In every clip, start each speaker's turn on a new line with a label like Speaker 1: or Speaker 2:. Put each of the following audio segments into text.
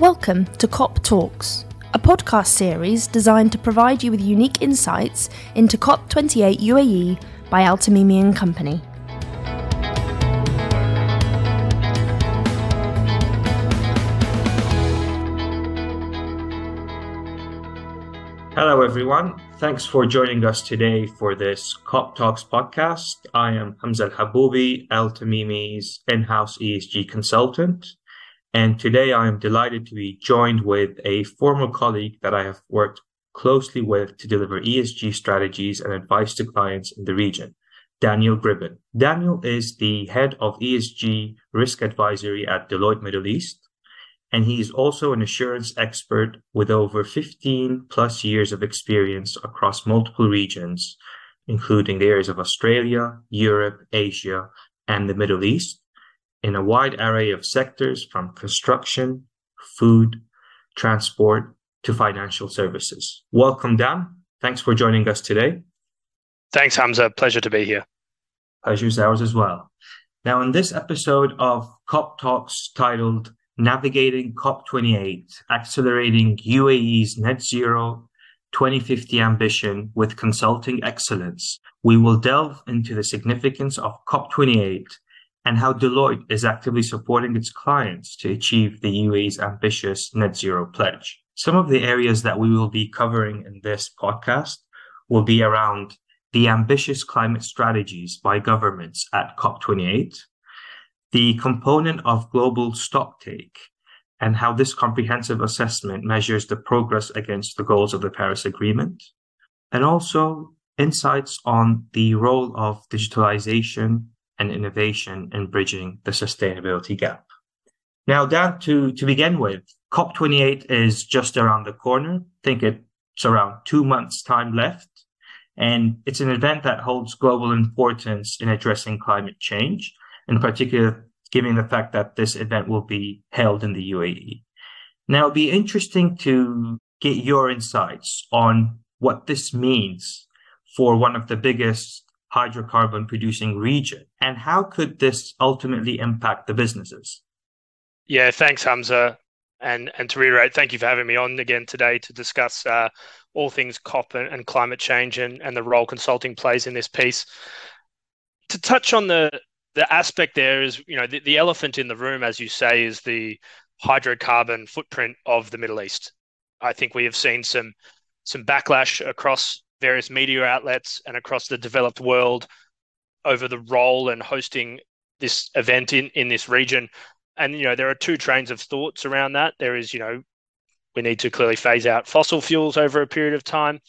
Speaker 1: Welcome to COP Talks, a podcast series designed to provide you with unique insights into COP28 UAE by Al Tamimi and Company.
Speaker 2: Hello, everyone. Thanks for joining us today for this COP Talks podcast. I am Hamza Al Haboubi, Al Tamimi's in house ESG consultant. And today I am delighted to be joined with a former colleague that I have worked closely with to deliver ESG strategies and advice to clients in the region, Daniel Gribbin. Daniel is the head of ESG risk advisory at Deloitte Middle East. And he is also an assurance expert with over 15 plus years of experience across multiple regions, including the areas of Australia, Europe, Asia, and the Middle East in a wide array of sectors from construction, food, transport to financial services. Welcome, Dan. Thanks for joining us today.
Speaker 3: Thanks, Hamza. Pleasure to be here.
Speaker 2: Pleasure is ours as well. Now, in this episode of COP Talks titled Navigating COP28, Accelerating UAE's Net Zero 2050 Ambition with Consulting Excellence, we will delve into the significance of COP28 and how Deloitte is actively supporting its clients to achieve the UAE's ambitious net zero pledge. Some of the areas that we will be covering in this podcast will be around the ambitious climate strategies by governments at COP28, the component of global stocktake, and how this comprehensive assessment measures the progress against the goals of the Paris Agreement, and also insights on the role of digitalization and innovation in bridging the sustainability gap. Now, Dan, to, to begin with, COP28 is just around the corner. I think it's around two months' time left. And it's an event that holds global importance in addressing climate change, in particular, given the fact that this event will be held in the UAE. Now, it'd be interesting to get your insights on what this means for one of the biggest hydrocarbon producing region? And how could this ultimately impact the businesses?
Speaker 3: Yeah, thanks, Hamza. And, and to reiterate, thank you for having me on again today to discuss uh, all things COP and, and climate change and, and the role consulting plays in this piece. To touch on the the aspect there is, you know, the, the elephant in the room, as you say, is the hydrocarbon footprint of the Middle East. I think we have seen some some backlash across various media outlets and across the developed world over the role and hosting this event in, in this region. And, you know, there are two trains of thoughts around that. There is, you know, we need to clearly phase out fossil fuels over a period of time.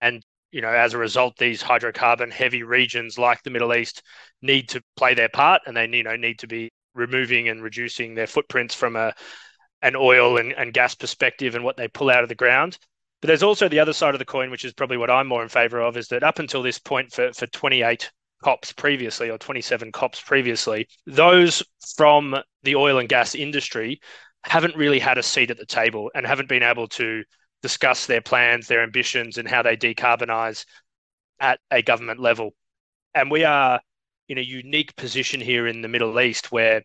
Speaker 3: And, you know, as a result, these hydrocarbon heavy regions like the Middle East need to play their part and they, you know, need to be removing and reducing their footprints from a an oil and, and gas perspective and what they pull out of the ground. But there's also the other side of the coin, which is probably what I'm more in favor of, is that up until this point for, for 28 COPs previously or 27 COPs previously, those from the oil and gas industry haven't really had a seat at the table and haven't been able to discuss their plans, their ambitions, and how they decarbonize at a government level. And we are in a unique position here in the Middle East where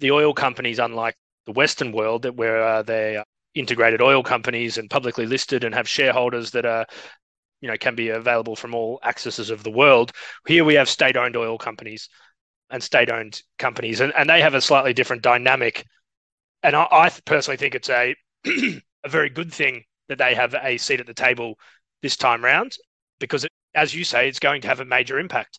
Speaker 3: the oil companies, unlike the Western world, where uh, they integrated oil companies and publicly listed and have shareholders that are you know can be available from all accesses of the world. Here we have state owned oil companies and state owned companies and, and they have a slightly different dynamic. And i, I personally think it's a a very good thing that they have a seat at the table this time round because it, as you say it's going to have a major impact.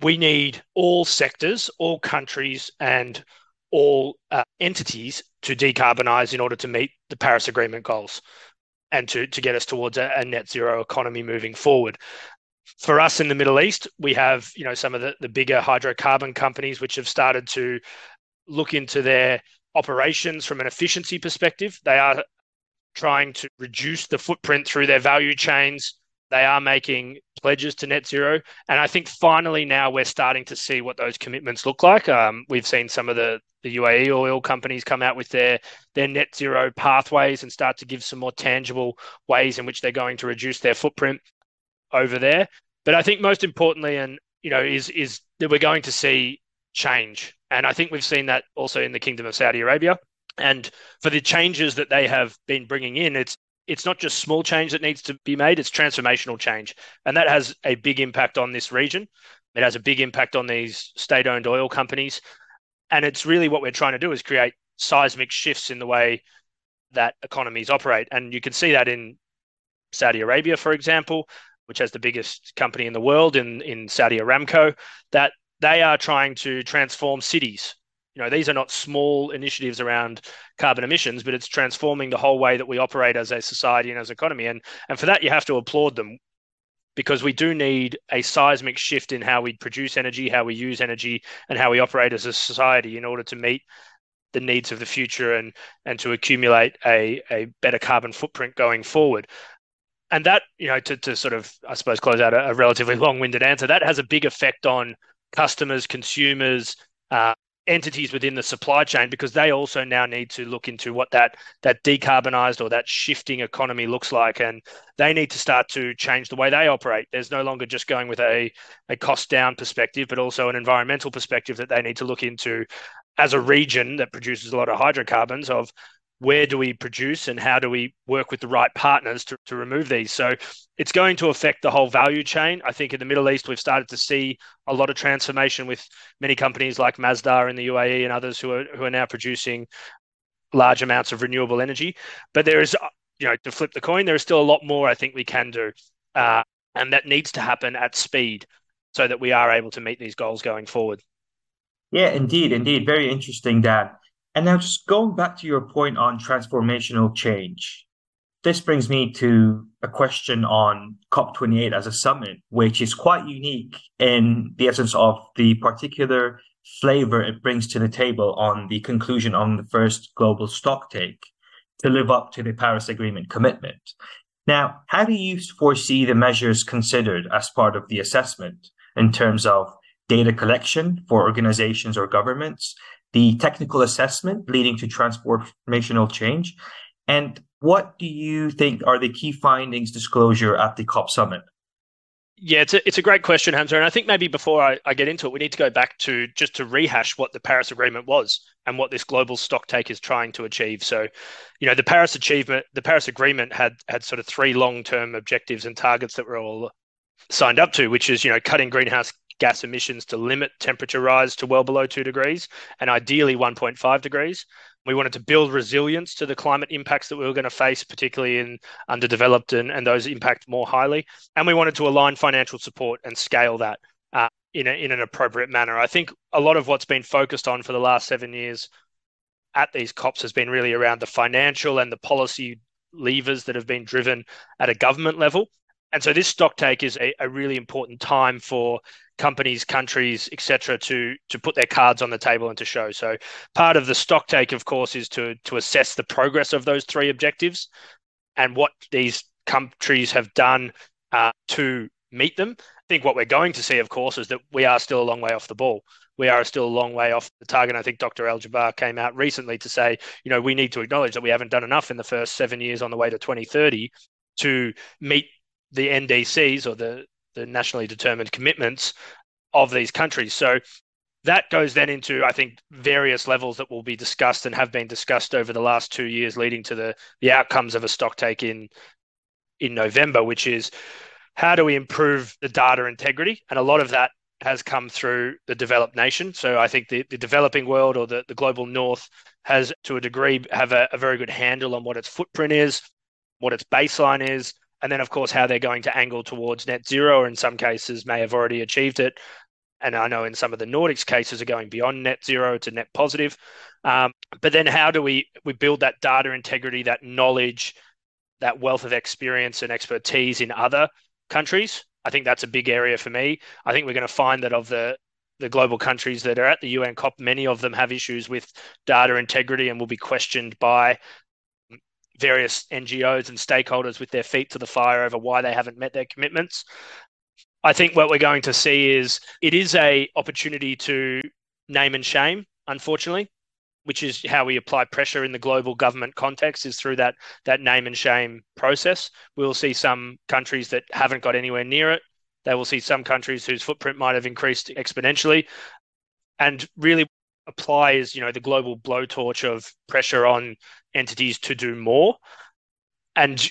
Speaker 3: We need all sectors all countries and all uh, entities to decarbonize in order to meet the Paris Agreement goals and to, to get us towards a, a, net zero economy moving forward. For us in the Middle East, we have you know some of the, the bigger hydrocarbon companies which have started to look into their operations from an efficiency perspective. They are trying to reduce the footprint through their value chains they are making pledges to net zero. And I think finally now we're starting to see what those commitments look like. Um, we've seen some of the, the UAE oil companies come out with their, their net zero pathways and start to give some more tangible ways in which they're going to reduce their footprint over there. But I think most importantly, and you know, is is that we're going to see change. And I think we've seen that also in the Kingdom of Saudi Arabia. And for the changes that they have been bringing in, it's it's not just small change that needs to be made; it's transformational change, and that has a big impact on this region. It has a big impact on these state-owned oil companies, and it's really what we're trying to do is create seismic shifts in the way that economies operate. And you can see that in Saudi Arabia, for example, which has the biggest company in the world in, in Saudi Aramco, that they are trying to transform cities. You know, these are not small initiatives around carbon emissions, but it's transforming the whole way that we operate as a society and as an economy. And and for that, you have to applaud them because we do need a seismic shift in how we produce energy, how we use energy, and how we operate as a society in order to meet the needs of the future and and to accumulate a, a better carbon footprint going forward. And that, you know, to, to sort of, I suppose, close out a, a relatively long-winded answer, that has a big effect on customers, consumers, uh, entities within the supply chain because they also now need to look into what that that decarbonized or that shifting economy looks like and they need to start to change the way they operate. There's no longer just going with a a cost down perspective but also an environmental perspective that they need to look into as a region that produces a lot of hydrocarbons of where do we produce and how do we work with the right partners to, to remove these so it's going to affect the whole value chain i think in the middle east we've started to see a lot of transformation with many companies like Masdar in the uae and others who are who are now producing large amounts of renewable energy but there is you know to flip the coin there is still a lot more i think we can do uh, and that needs to happen at speed so that we are able to meet these goals going forward
Speaker 2: yeah, indeed, indeed. Very interesting that. And now just going back to your point on transformational change, this brings me to a question on COP28 as a summit, which is quite unique in the essence of the particular flavor it brings to the table on the conclusion on the first global stocktake to live up to the Paris Agreement commitment. Now, how do you foresee the measures considered as part of the assessment in terms of data collection for organizations or governments, the technical assessment leading to transformational change, and what do you think are the key findings disclosure at the COP summit?
Speaker 3: Yeah, it's a, it's a great question, Hamza. And I think maybe before I, I get into it, we need to go back to just to rehash what the Paris Agreement was and what this global stock take is trying to achieve. So, you know, the Paris achievement, the Paris Agreement had had sort of three long term objectives and targets that were all signed up to, which is, you know, cutting greenhouse gas emissions to limit temperature rise to well below two degrees and ideally 1.5 degrees. We wanted to build resilience to the climate impacts that we were going to face, particularly in underdeveloped and, and those impact more highly. And we wanted to align financial support and scale that uh, in, a, in an appropriate manner. I think a lot of what's been focused on for the last seven years at these COPs has been really around the financial and the policy levers that have been driven at a government level. And so this stock take is a, a really important time for companies, countries, etc., to to put their cards on the table and to show. So part of the stock take, of course, is to to assess the progress of those three objectives and what these countries have done uh, to meet them. I think what we're going to see, of course, is that we are still a long way off the ball. We are still a long way off the target. I think Dr. Al Jaber came out recently to say, you know, we need to acknowledge that we haven't done enough in the first seven years on the way to 2030 to meet the NDCs or the the nationally determined commitments of these countries. So that goes then into I think various levels that will be discussed and have been discussed over the last two years, leading to the the outcomes of a stock take in in November, which is how do we improve the data integrity? And a lot of that has come through the developed nation. So I think the, the developing world or the, the global north has to a degree have a, a very good handle on what its footprint is, what its baseline is, and then of course how they're going to angle towards net zero or in some cases may have already achieved it. And i know in some of the nordics cases are going beyond net zero to net positive. Um, but then how do we we build that data integrity that knowledge that wealth of experience and expertise in other countries? I think that's a big area for me. I think we're going to find that of the the global countries that are at the UN COP, many of them have issues with data integrity and will be questioned by various NGOs and stakeholders with their feet to the fire over why they haven't met their commitments. I think what we're going to see is it is a opportunity to name and shame, unfortunately, which is how we apply pressure in the global government context is through that that name and shame process. We'll see some countries that haven't got anywhere near it. They will see some countries whose footprint might have increased exponentially. And really applies, you know, the global blowtorch of pressure on entities to do more and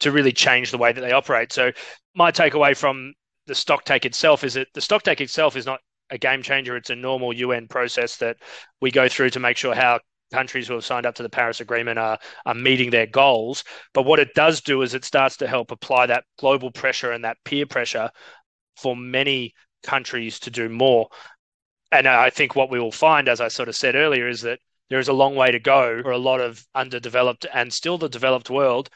Speaker 3: to really change the way that they operate. So my takeaway from the stock take itself is that the stock take itself is not a game changer. It's a normal UN process that we go through to make sure how countries who have signed up to the Paris Agreement are, are meeting their goals. But what it does do is it starts to help apply that global pressure and that peer pressure for many countries to do more. And uh, I think what we will find, as I sort of said earlier, is that there is a long way to go for a lot of underdeveloped and still the developed world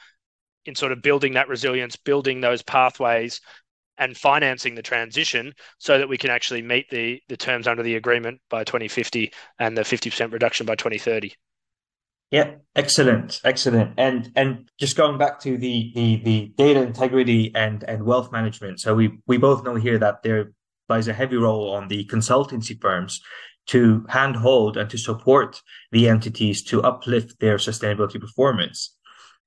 Speaker 3: in sort of building that resilience, building those pathways and financing the transition so that we can actually meet the, the terms under the agreement by 2050 and the 50% reduction by 2030.
Speaker 2: Yeah, excellent, excellent. And and just going back to the the, the data integrity and, and wealth management. So we, we both know here that there lies a heavy role on the consultancy firms to handhold and to support the entities to uplift their sustainability performance.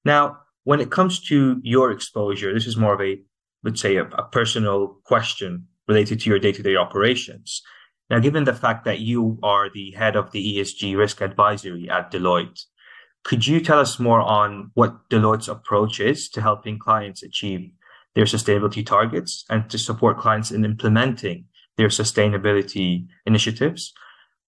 Speaker 2: Now, when it comes to your exposure, this is more of a let's say, a, a personal question related to your day to day operations. Now, given the fact that you are the head of the ESG risk advisory at Deloitte, could you tell us more on what Deloitte's approach is to helping clients achieve their sustainability targets and to support clients in implementing their sustainability initiatives?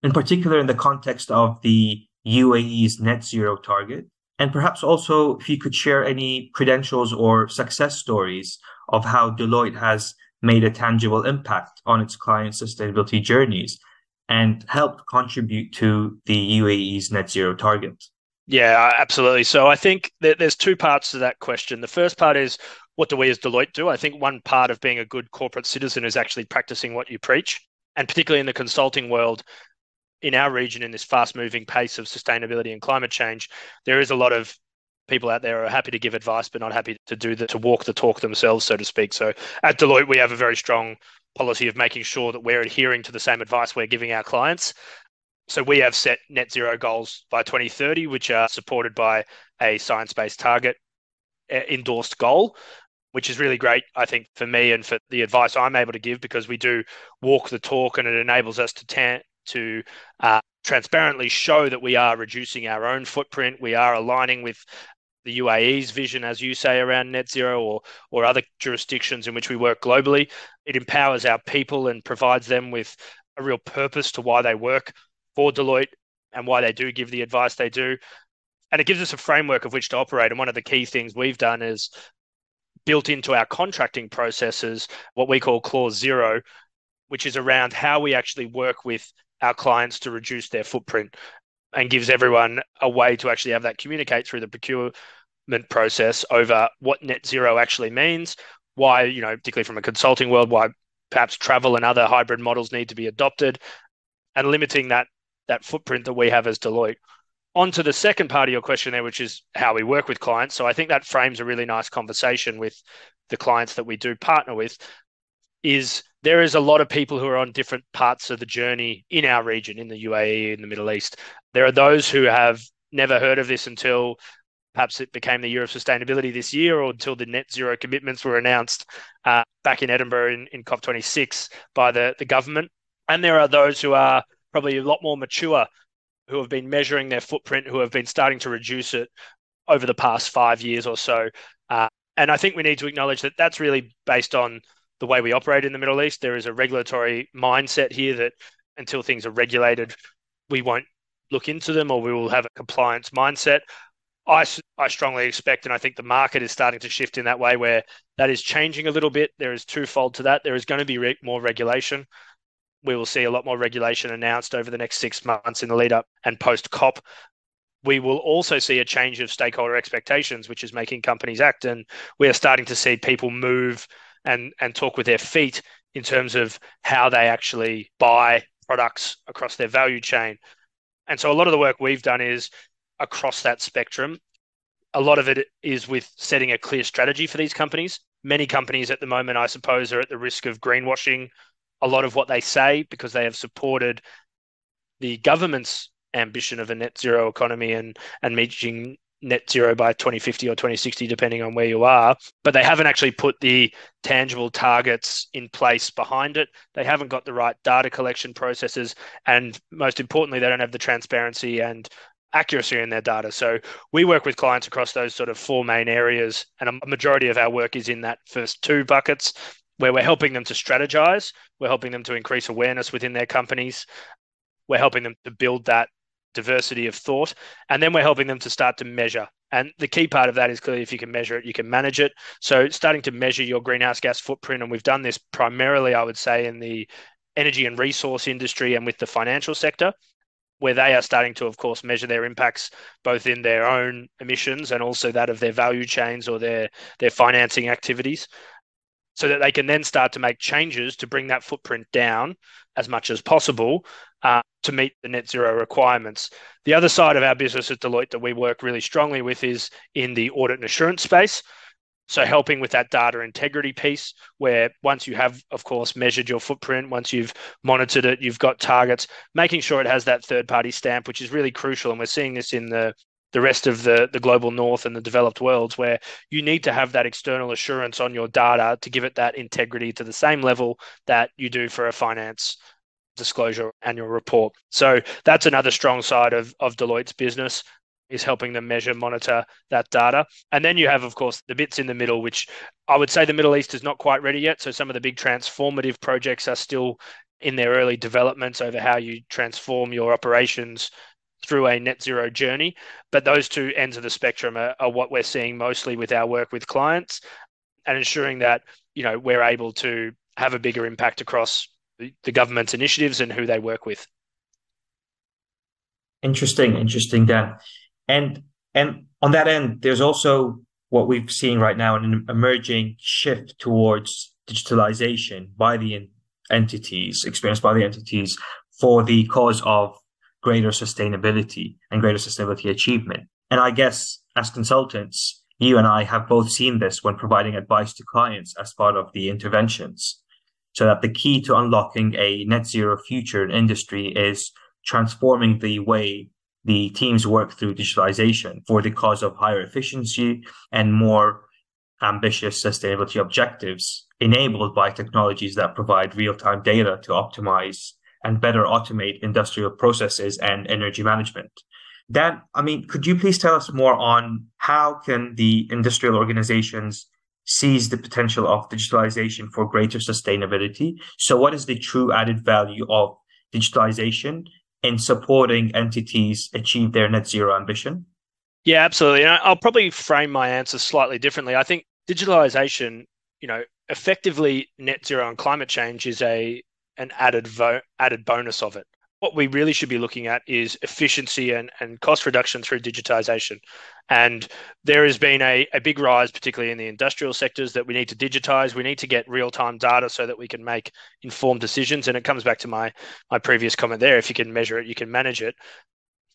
Speaker 2: In particular, in the context of the UAE's net zero target, and perhaps also if you could share any credentials or success stories of how Deloitte has made a tangible impact on its clients' sustainability journeys and helped contribute to the UAE's net zero target.
Speaker 3: Yeah, absolutely. So I think there's two parts to that question. The first part is what do we as Deloitte do? I think one part of being a good corporate citizen is actually practicing what you preach. And particularly in the consulting world, in our region, in this fast moving pace of sustainability and climate change, there is a lot of people out there are happy to give advice, but not happy to do the to walk the talk themselves, so to speak. So at Deloitte, we have a very strong policy of making sure that we're adhering to the same advice we're giving our clients. So we have set net zero goals by 2030, which are supported by a science-based target uh, endorsed goal, which is really great, I think, for me and for the advice I'm able to give because we do walk the talk and it enables us to to uh, transparently show that we are reducing our own footprint. We are aligning with the UAE's vision, as you say, around net zero or, or other jurisdictions in which we work globally. It empowers our people and provides them with a real purpose to why they work for Deloitte and why they do give the advice they do. And it gives us a framework of which to operate. And one of the key things we've done is built into our contracting processes what we call clause zero, which is around how we actually work with our clients to reduce their footprint and gives everyone a way to actually have that communicate through the procurement process over what net zero actually means, why, you know, particularly from a consulting world, why perhaps travel and other hybrid models need to be adopted, and limiting that that footprint that we have as Deloitte. On to the second part of your question there, which is how we work with clients. So I think that frames a really nice conversation with the clients that we do partner with, is there is a lot of people who are on different parts of the journey in our region, in the UAE, in the Middle East. There are those who have never heard of this until perhaps it became the year of sustainability this year or until the net zero commitments were announced uh, back in Edinburgh in, in COP26 by the, the government. And there are those who are probably a lot more mature who have been measuring their footprint, who have been starting to reduce it over the past five years or so. Uh, and I think we need to acknowledge that that's really based on the way we operate in the Middle East. There is a regulatory mindset here that until things are regulated, we won't look into them or we will have a compliance mindset. I, I strongly expect, and I think the market is starting to shift in that way where that is changing a little bit. There is twofold to that. There is going to be re- more regulation. We will see a lot more regulation announced over the next six months in the lead up and post COP. We will also see a change of stakeholder expectations, which is making companies act. And we are starting to see people move and and talk with their feet in terms of how they actually buy products across their value chain. And so a lot of the work we've done is across that spectrum. A lot of it is with setting a clear strategy for these companies. Many companies at the moment, I suppose, are at the risk of greenwashing a lot of what they say because they have supported the government's ambition of a net zero economy and and meeting net zero by 2050 or 2060, depending on where you are. But they haven't actually put the tangible targets in place behind it. They haven't got the right data collection processes. And most importantly, they don't have the transparency and accuracy in their data. So we work with clients across those sort of four main areas. And a majority of our work is in that first two buckets where we're helping them to strategize, we're helping them to increase awareness within their companies, we're helping them to build that diversity of thought, and then we're helping them to start to measure. And the key part of that is clearly if you can measure it, you can manage it. So starting to measure your greenhouse gas footprint, and we've done this primarily, I would say, in the energy and resource industry and with the financial sector where they are starting to, of course, measure their impacts both in their own emissions and also that of their value chains or their their financing activities so that they can then start to make changes to bring that footprint down as much as possible uh, to meet the net zero requirements. The other side of our business at Deloitte that we work really strongly with is in the audit and assurance space. So, helping with that data integrity piece, where once you have, of course, measured your footprint, once you've monitored it, you've got targets, making sure it has that third party stamp, which is really crucial. And we're seeing this in the the rest of the, the global north and the developed worlds where you need to have that external assurance on your data to give it that integrity to the same level that you do for a finance disclosure annual report. So that's another strong side of, of Deloitte's business is helping them measure, monitor that data. And then you have, of course, the bits in the middle, which I would say the Middle East is not quite ready yet. So some of the big transformative projects are still in their early developments over how you transform your operations through a net zero journey. But those two ends of the spectrum are, are what we're seeing mostly with our work with clients and ensuring that, you know, we're able to have a bigger impact across the, government's initiatives and who they work with.
Speaker 2: Interesting, interesting, Dan. And and on that end, there's also what we've seen right now an emerging shift towards digitalization by the entities, experienced by the entities for the cause of greater sustainability and greater sustainability achievement. And I guess as consultants, you and I have both seen this when providing advice to clients as part of the interventions. So that the key to unlocking a net zero future in industry is transforming the way the teams work through digitalization for the cause of higher efficiency and more ambitious sustainability objectives enabled by technologies that provide real-time data to optimize and better automate industrial processes and energy management. Dan, I mean, could you please tell us more on how can the industrial organizations seize the potential of digitalization for greater sustainability? So what is the true added value of digitalization in supporting entities achieve their net zero ambition?
Speaker 3: Yeah, absolutely. And I'll probably frame my answer slightly differently. I think digitalization, you know, effectively net zero and climate change is a an added vo- added bonus of it. What we really should be looking at is efficiency and, and cost reduction through digitization. And there has been a, a big rise, particularly in the industrial sectors, that we need to digitize. We need to get real time data so that we can make informed decisions. And it comes back to my, my previous comment there if you can measure it, you can manage it.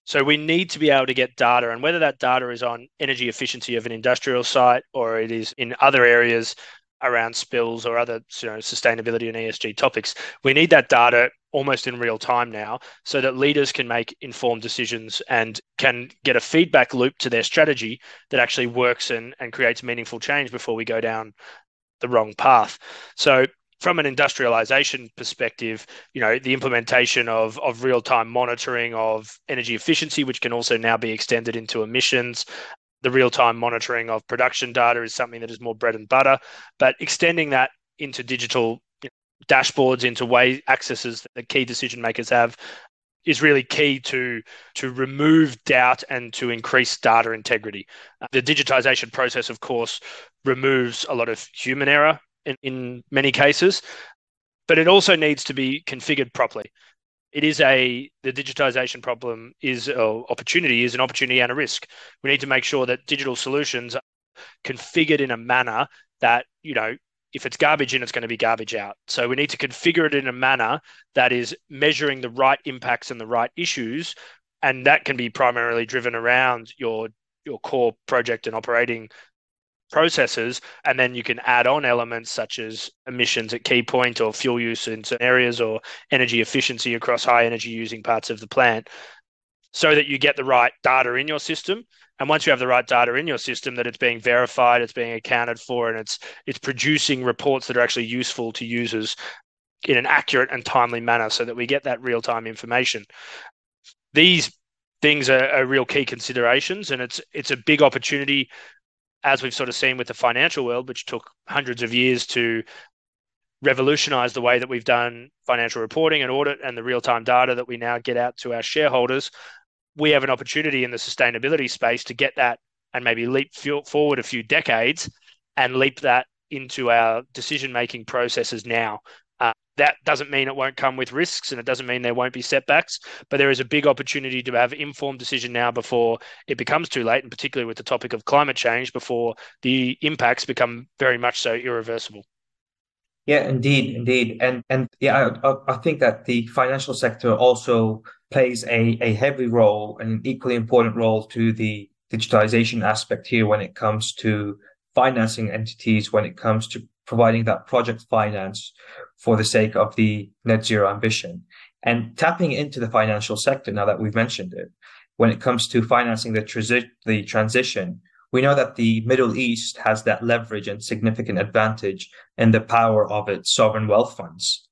Speaker 3: So we need to be able to get data, and whether that data is on energy efficiency of an industrial site or it is in other areas around spills or other you know, sustainability and ESG topics. We need that data almost in real time now so that leaders can make informed decisions and can get a feedback loop to their strategy that actually works and, and creates meaningful change before we go down the wrong path. So from an industrialization perspective, you know, the implementation of, of real-time monitoring of energy efficiency, which can also now be extended into emissions, the real time monitoring of production data is something that is more bread and butter, but extending that into digital dashboards, into way accesses that key decision makers have is really key to to remove doubt and to increase data integrity. Uh, the digitization process, of course, removes a lot of human error in, in many cases, but it also needs to be configured properly it is a the digitization problem is or opportunity is an opportunity and a risk. We need to make sure that digital solutions are configured in a manner that you know if it's garbage in, it's going to be garbage out. So we need to configure it in a manner that is measuring the right impacts and the right issues, and that can be primarily driven around your your core project and operating processes, and then you can add on elements such as emissions at key point or fuel use in certain areas or energy efficiency across high energy using parts of the plant so that you get the right data in your system And once you have the right data in your system, that it's being verified, it's being accounted for, and it's it's producing reports that are actually useful to users in an accurate and timely manner, so that we get that real time information. These things are, are real key considerations, and it's it's a big opportunity, as we've sort of seen with the financial world, which took hundreds of years to revolutionize the way that we've done financial reporting and audit and the real time data that we now get out to our shareholders we have an opportunity in the sustainability space to get that and maybe leap forward a few decades and leap that into our decision making processes now. That doesn't mean it won't come with risks and it doesn't mean there won't be setbacks, but there is a big opportunity to have informed decision now before it becomes too late, and particularly with the topic of climate change, before the impacts become very much so irreversible.
Speaker 2: Yeah, indeed, indeed, and and yeah, I, I think that the financial sector also plays a, a heavy role and an equally important role to the digitalization aspect here when it comes to financing entities, when it comes to providing that project finance for the sake of the net zero ambition. And tapping into the financial sector, now that we've mentioned it, when it comes to financing the, transi- the transition, we know that the Middle East has that leverage and significant advantage in the power of its sovereign wealth funds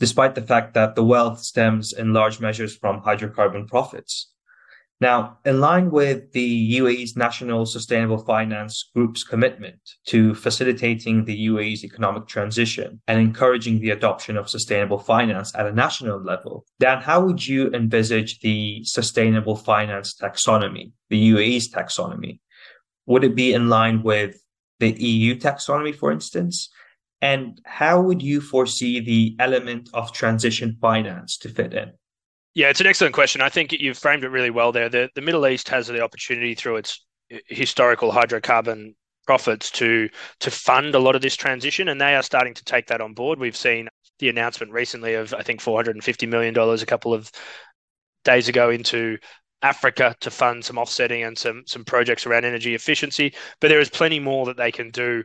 Speaker 2: despite the fact that the wealth stems in large measures from hydrocarbon profits. Now, in line with the UAE's National Sustainable Finance Group's commitment to facilitating the UAE's economic transition and encouraging the adoption of sustainable finance at a national level, Dan, how would you envisage the sustainable finance taxonomy, the UAE's taxonomy? Would it be in line with the EU taxonomy, for instance? And how would you foresee the element of transition finance to fit in?
Speaker 3: Yeah, it's an excellent question. I think you've framed it really well there. The, the Middle East has the opportunity through its historical hydrocarbon profits to to fund a lot of this transition, and they are starting to take that on board. We've seen the announcement recently of I think 450 million dollars a couple of days ago into Africa to fund some offsetting and some some projects around energy efficiency. But there is plenty more that they can do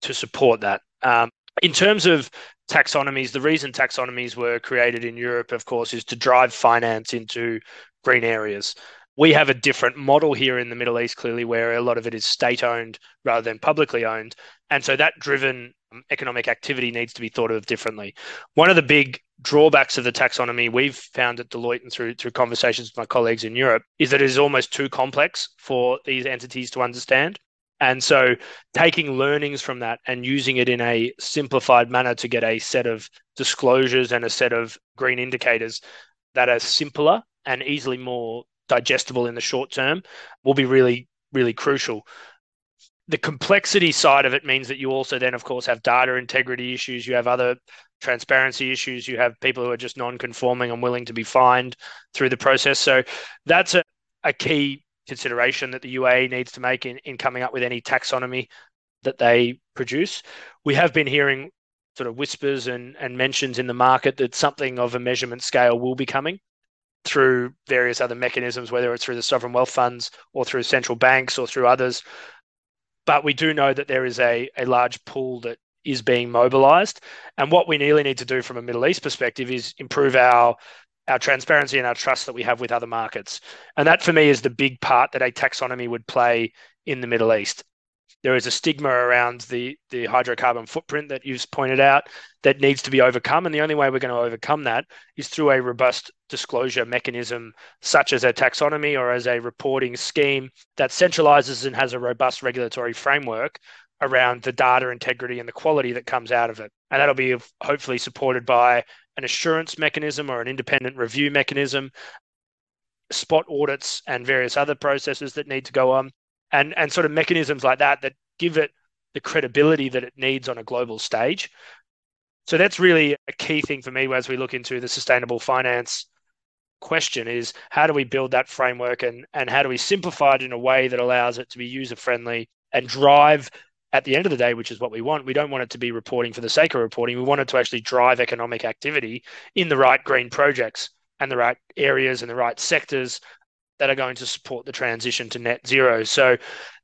Speaker 3: to support that. Um, in terms of taxonomies, the reason taxonomies were created in Europe, of course, is to drive finance into green areas. We have a different model here in the Middle East, clearly, where a lot of it is state owned rather than publicly owned. And so that driven um, economic activity needs to be thought of differently. One of the big drawbacks of the taxonomy we've found at Deloitte and through through conversations with my colleagues in Europe is that it is almost too complex for these entities to understand. And so taking learnings from that and using it in a simplified manner to get a set of disclosures and a set of green indicators that are simpler and easily more digestible in the short term will be really, really crucial. The complexity side of it means that you also then, of course, have data integrity issues. You have other transparency issues. You have people who are just non conforming and willing to be fined through the process. So that's a, a key consideration that the UAE needs to make in, in coming up with any taxonomy that they produce. We have been hearing sort of whispers and, and mentions in the market that something of a measurement scale will be coming through various other mechanisms, whether it's through the sovereign wealth funds or through central banks or through others. But we do know that there is a, a large pool that is being mobilized. And what we really need to do from a Middle East perspective is improve our our transparency and our trust that we have with other markets. And that for me is the big part that a taxonomy would play in the Middle East. There is a stigma around the, the hydrocarbon footprint that you've pointed out that needs to be overcome. And the only way we're going to overcome that is through a robust disclosure mechanism, such as a taxonomy or as a reporting scheme that centralizes and has a robust regulatory framework around the data integrity and the quality that comes out of it. And that'll be hopefully supported by an assurance mechanism or an independent review mechanism, spot audits, and various other processes that need to go on, and and sort of mechanisms like that that give it the credibility that it needs on a global stage. So that's really a key thing for me as we look into the sustainable finance question is how do we build that framework and and how do we simplify it in a way that allows it to be user friendly and drive at the end of the day, which is what we want, we don't want it to be reporting for the sake of reporting. We want it to actually drive economic activity in the right green projects and the right areas and the right sectors that are going to support the transition to net zero. So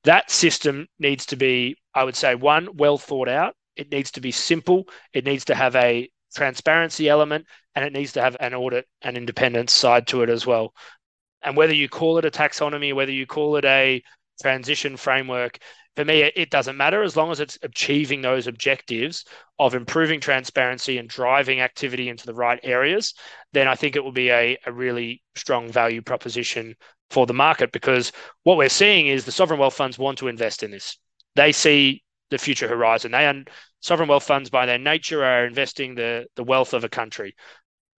Speaker 3: that system needs to be, I would say, one, well thought out. It needs to be simple. It needs to have a transparency element and it needs to have an audit and independence side to it as well. And whether you call it a taxonomy, whether you call it a transition framework, for me, it doesn't matter as long as it's achieving those objectives of improving transparency and driving activity into the right areas, then I think it will be a, a really strong value proposition for the market because what we're seeing is the sovereign wealth funds want to invest in this. They see the future horizon. They are sovereign wealth funds by their nature are investing the, the wealth of a country.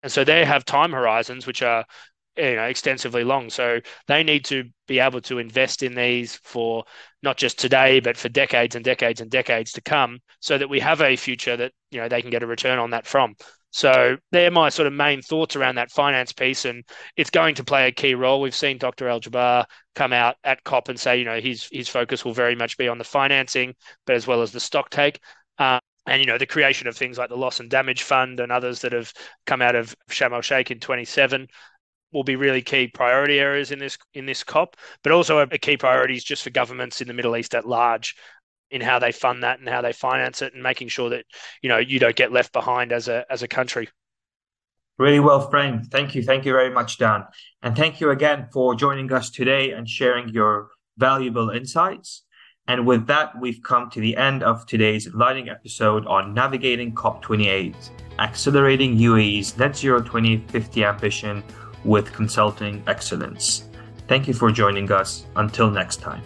Speaker 3: And so they have time horizons which are you know extensively long. So they need to be able to invest in these for not just today but for decades and decades and decades to come so that we have a future that you know they can get a return on that from. So they're my sort of main thoughts around that finance piece and it's going to play a key role. We've seen dr Al Jaber come out at cop and say you know his his focus will very much be on the financing but as well as the stock take. Uh, and you know the creation of things like the loss and damage fund and others that have come out of Sharm el Sheikh in 27 will be really key priority areas in this in this COP, but also a, a key priorities just for governments in the Middle East at large in how they fund that and how they finance it and making sure that you know you don't get left behind as a as a country.
Speaker 2: Really well framed. Thank you. Thank you very much, Dan. And thank you again for joining us today and sharing your valuable insights. And with that, we've come to the end of today's lighting episode on navigating COP28, accelerating UAE's net zero 2050 ambition with consulting excellence. Thank you for joining us. Until next time.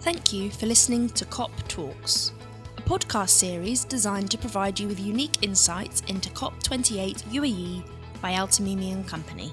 Speaker 1: Thank you for listening to COP Talks, a podcast series designed to provide you with unique insights into COP28 UAE by Al Tamimi and Company.